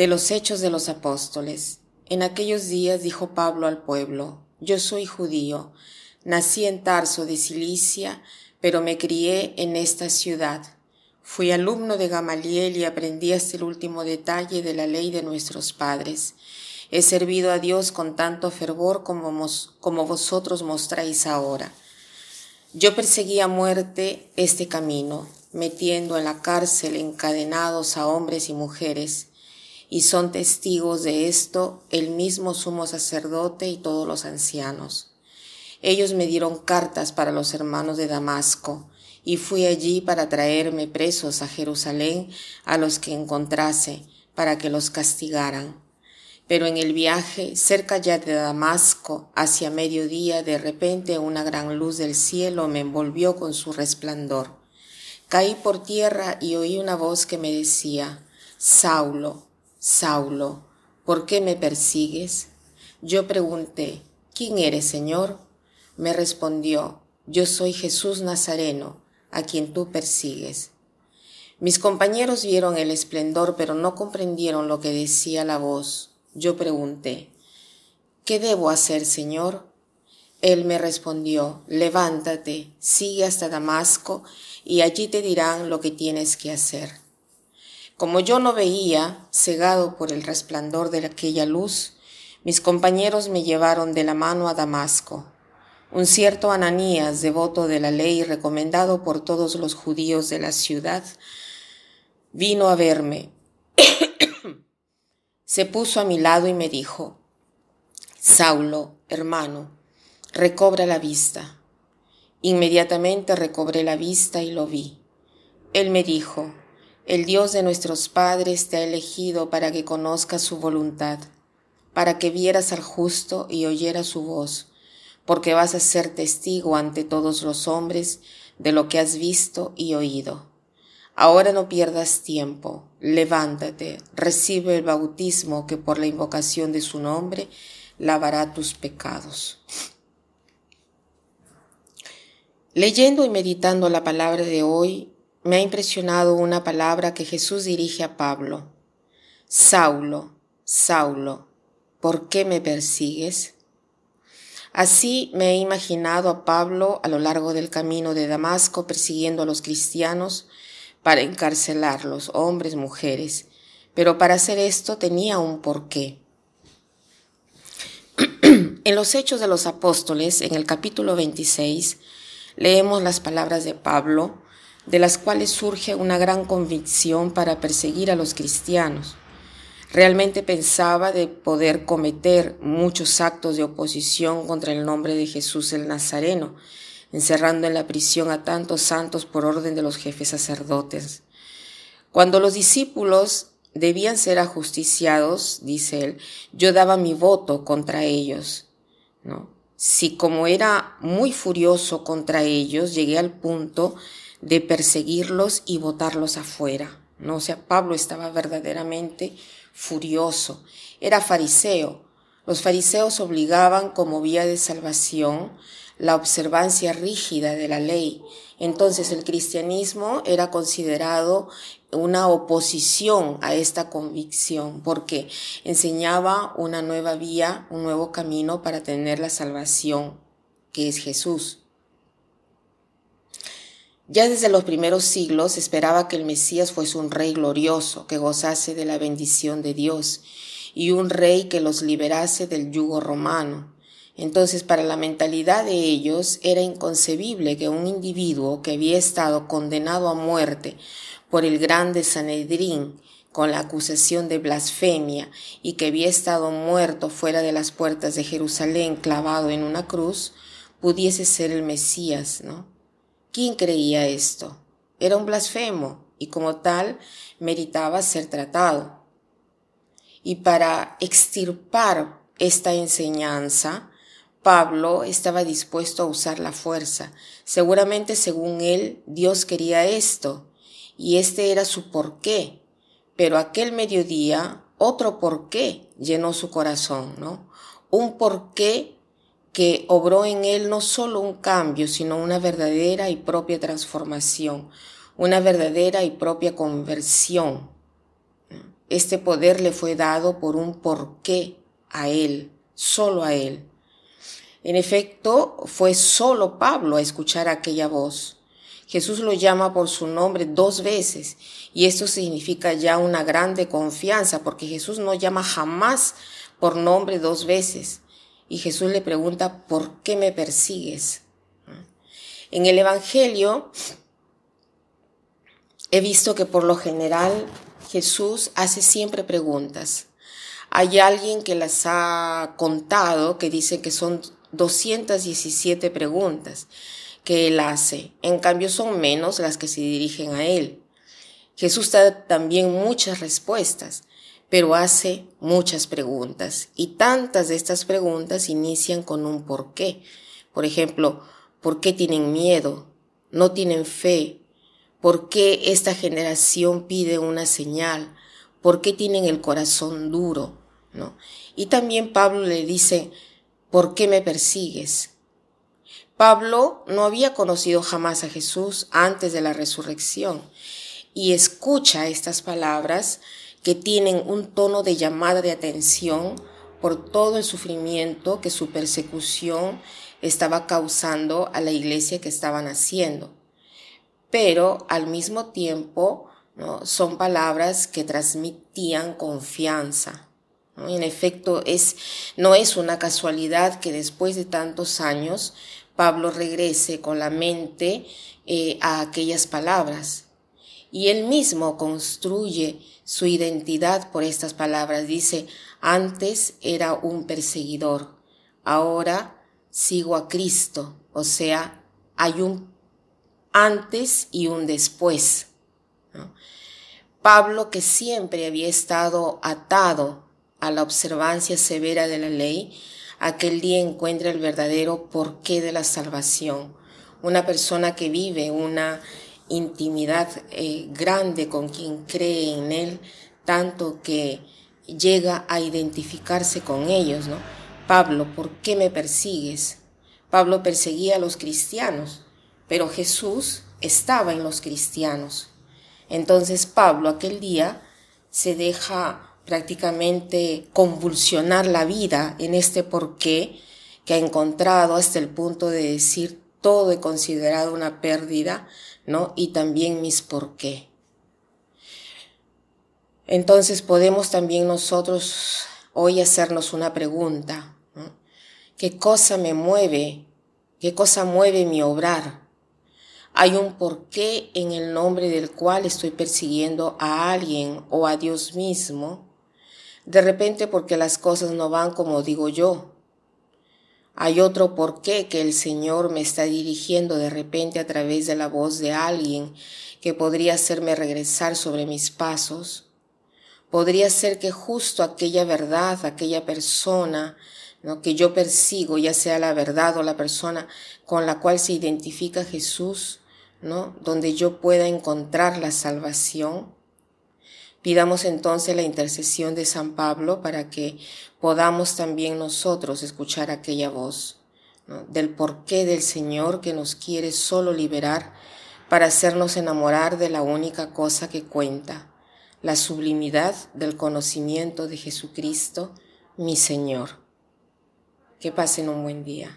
De los hechos de los apóstoles. En aquellos días dijo Pablo al pueblo, Yo soy judío, nací en Tarso de Cilicia, pero me crié en esta ciudad. Fui alumno de Gamaliel y aprendí hasta el último detalle de la ley de nuestros padres. He servido a Dios con tanto fervor como, como vosotros mostráis ahora. Yo perseguí a muerte este camino, metiendo en la cárcel encadenados a hombres y mujeres, y son testigos de esto el mismo sumo sacerdote y todos los ancianos. Ellos me dieron cartas para los hermanos de Damasco, y fui allí para traerme presos a Jerusalén a los que encontrase, para que los castigaran. Pero en el viaje, cerca ya de Damasco, hacia mediodía, de repente una gran luz del cielo me envolvió con su resplandor. Caí por tierra y oí una voz que me decía, Saulo, Saulo, ¿por qué me persigues? Yo pregunté, ¿quién eres, Señor? Me respondió, yo soy Jesús Nazareno, a quien tú persigues. Mis compañeros vieron el esplendor, pero no comprendieron lo que decía la voz. Yo pregunté, ¿qué debo hacer, Señor? Él me respondió, levántate, sigue hasta Damasco, y allí te dirán lo que tienes que hacer. Como yo no veía, cegado por el resplandor de aquella luz, mis compañeros me llevaron de la mano a Damasco. Un cierto Ananías, devoto de la ley recomendado por todos los judíos de la ciudad, vino a verme. Se puso a mi lado y me dijo, Saulo, hermano, recobra la vista. Inmediatamente recobré la vista y lo vi. Él me dijo, el Dios de nuestros padres te ha elegido para que conozcas su voluntad, para que vieras al justo y oyeras su voz, porque vas a ser testigo ante todos los hombres de lo que has visto y oído. Ahora no pierdas tiempo, levántate, recibe el bautismo que por la invocación de su nombre lavará tus pecados. Leyendo y meditando la palabra de hoy, me ha impresionado una palabra que Jesús dirige a Pablo. Saulo, Saulo, ¿por qué me persigues? Así me he imaginado a Pablo a lo largo del camino de Damasco persiguiendo a los cristianos para encarcelarlos, hombres, mujeres. Pero para hacer esto tenía un porqué. en los Hechos de los Apóstoles, en el capítulo 26, leemos las palabras de Pablo, de las cuales surge una gran convicción para perseguir a los cristianos. Realmente pensaba de poder cometer muchos actos de oposición contra el nombre de Jesús el Nazareno, encerrando en la prisión a tantos santos por orden de los jefes sacerdotes. Cuando los discípulos debían ser ajusticiados, dice él, yo daba mi voto contra ellos, ¿no? Si como era muy furioso contra ellos, llegué al punto de perseguirlos y botarlos afuera. ¿no? O sea, Pablo estaba verdaderamente furioso. Era fariseo. Los fariseos obligaban como vía de salvación la observancia rígida de la ley. Entonces el cristianismo era considerado una oposición a esta convicción porque enseñaba una nueva vía, un nuevo camino para tener la salvación que es Jesús. Ya desde los primeros siglos esperaba que el Mesías fuese un rey glorioso, que gozase de la bendición de Dios, y un rey que los liberase del yugo romano. Entonces, para la mentalidad de ellos era inconcebible que un individuo que había estado condenado a muerte por el grande Sanedrín, con la acusación de blasfemia, y que había estado muerto fuera de las puertas de Jerusalén clavado en una cruz, pudiese ser el Mesías, ¿no? ¿Quién creía esto? Era un blasfemo y como tal meritaba ser tratado. Y para extirpar esta enseñanza, Pablo estaba dispuesto a usar la fuerza. Seguramente según él, Dios quería esto, y este era su porqué. Pero aquel mediodía, otro porqué llenó su corazón, ¿no? Un porqué que obró en él no solo un cambio, sino una verdadera y propia transformación, una verdadera y propia conversión. Este poder le fue dado por un porqué a él, solo a él. En efecto, fue solo Pablo a escuchar aquella voz. Jesús lo llama por su nombre dos veces y esto significa ya una grande confianza porque Jesús no llama jamás por nombre dos veces y Jesús le pregunta, ¿por qué me persigues? En el Evangelio he visto que por lo general Jesús hace siempre preguntas. Hay alguien que las ha contado que dice que son 217 preguntas que él hace. En cambio son menos las que se dirigen a él. Jesús da también muchas respuestas, pero hace muchas preguntas. Y tantas de estas preguntas inician con un por qué. Por ejemplo, ¿por qué tienen miedo? ¿No tienen fe? ¿Por qué esta generación pide una señal? ¿Por qué tienen el corazón duro? ¿No? Y también Pablo le dice, ¿por qué me persigues? Pablo no había conocido jamás a Jesús antes de la resurrección y escucha estas palabras que tienen un tono de llamada de atención por todo el sufrimiento que su persecución estaba causando a la iglesia que estaban haciendo. Pero al mismo tiempo ¿no? son palabras que transmitían confianza. En efecto, es, no es una casualidad que después de tantos años Pablo regrese con la mente eh, a aquellas palabras. Y él mismo construye su identidad por estas palabras. Dice, antes era un perseguidor, ahora sigo a Cristo. O sea, hay un antes y un después. Pablo, que siempre había estado atado a la observancia severa de la ley, aquel día encuentra el verdadero porqué de la salvación. Una persona que vive una intimidad eh, grande con quien cree en él, tanto que llega a identificarse con ellos, ¿no? Pablo, ¿por qué me persigues? Pablo perseguía a los cristianos, pero Jesús estaba en los cristianos. Entonces Pablo aquel día se deja prácticamente convulsionar la vida en este porqué que ha encontrado hasta el punto de decir todo he considerado una pérdida, ¿no? Y también mis por qué. Entonces podemos también nosotros hoy hacernos una pregunta. ¿Qué cosa me mueve? ¿Qué cosa mueve mi obrar? Hay un porqué en el nombre del cual estoy persiguiendo a alguien o a Dios mismo de repente porque las cosas no van como digo yo. Hay otro porqué que el Señor me está dirigiendo de repente a través de la voz de alguien que podría hacerme regresar sobre mis pasos. Podría ser que justo aquella verdad, aquella persona, ¿no? que yo persigo, ya sea la verdad o la persona con la cual se identifica Jesús, ¿no? donde yo pueda encontrar la salvación, Pidamos entonces la intercesión de San Pablo para que podamos también nosotros escuchar aquella voz del porqué del Señor que nos quiere solo liberar para hacernos enamorar de la única cosa que cuenta, la sublimidad del conocimiento de Jesucristo, mi Señor. Que pasen un buen día.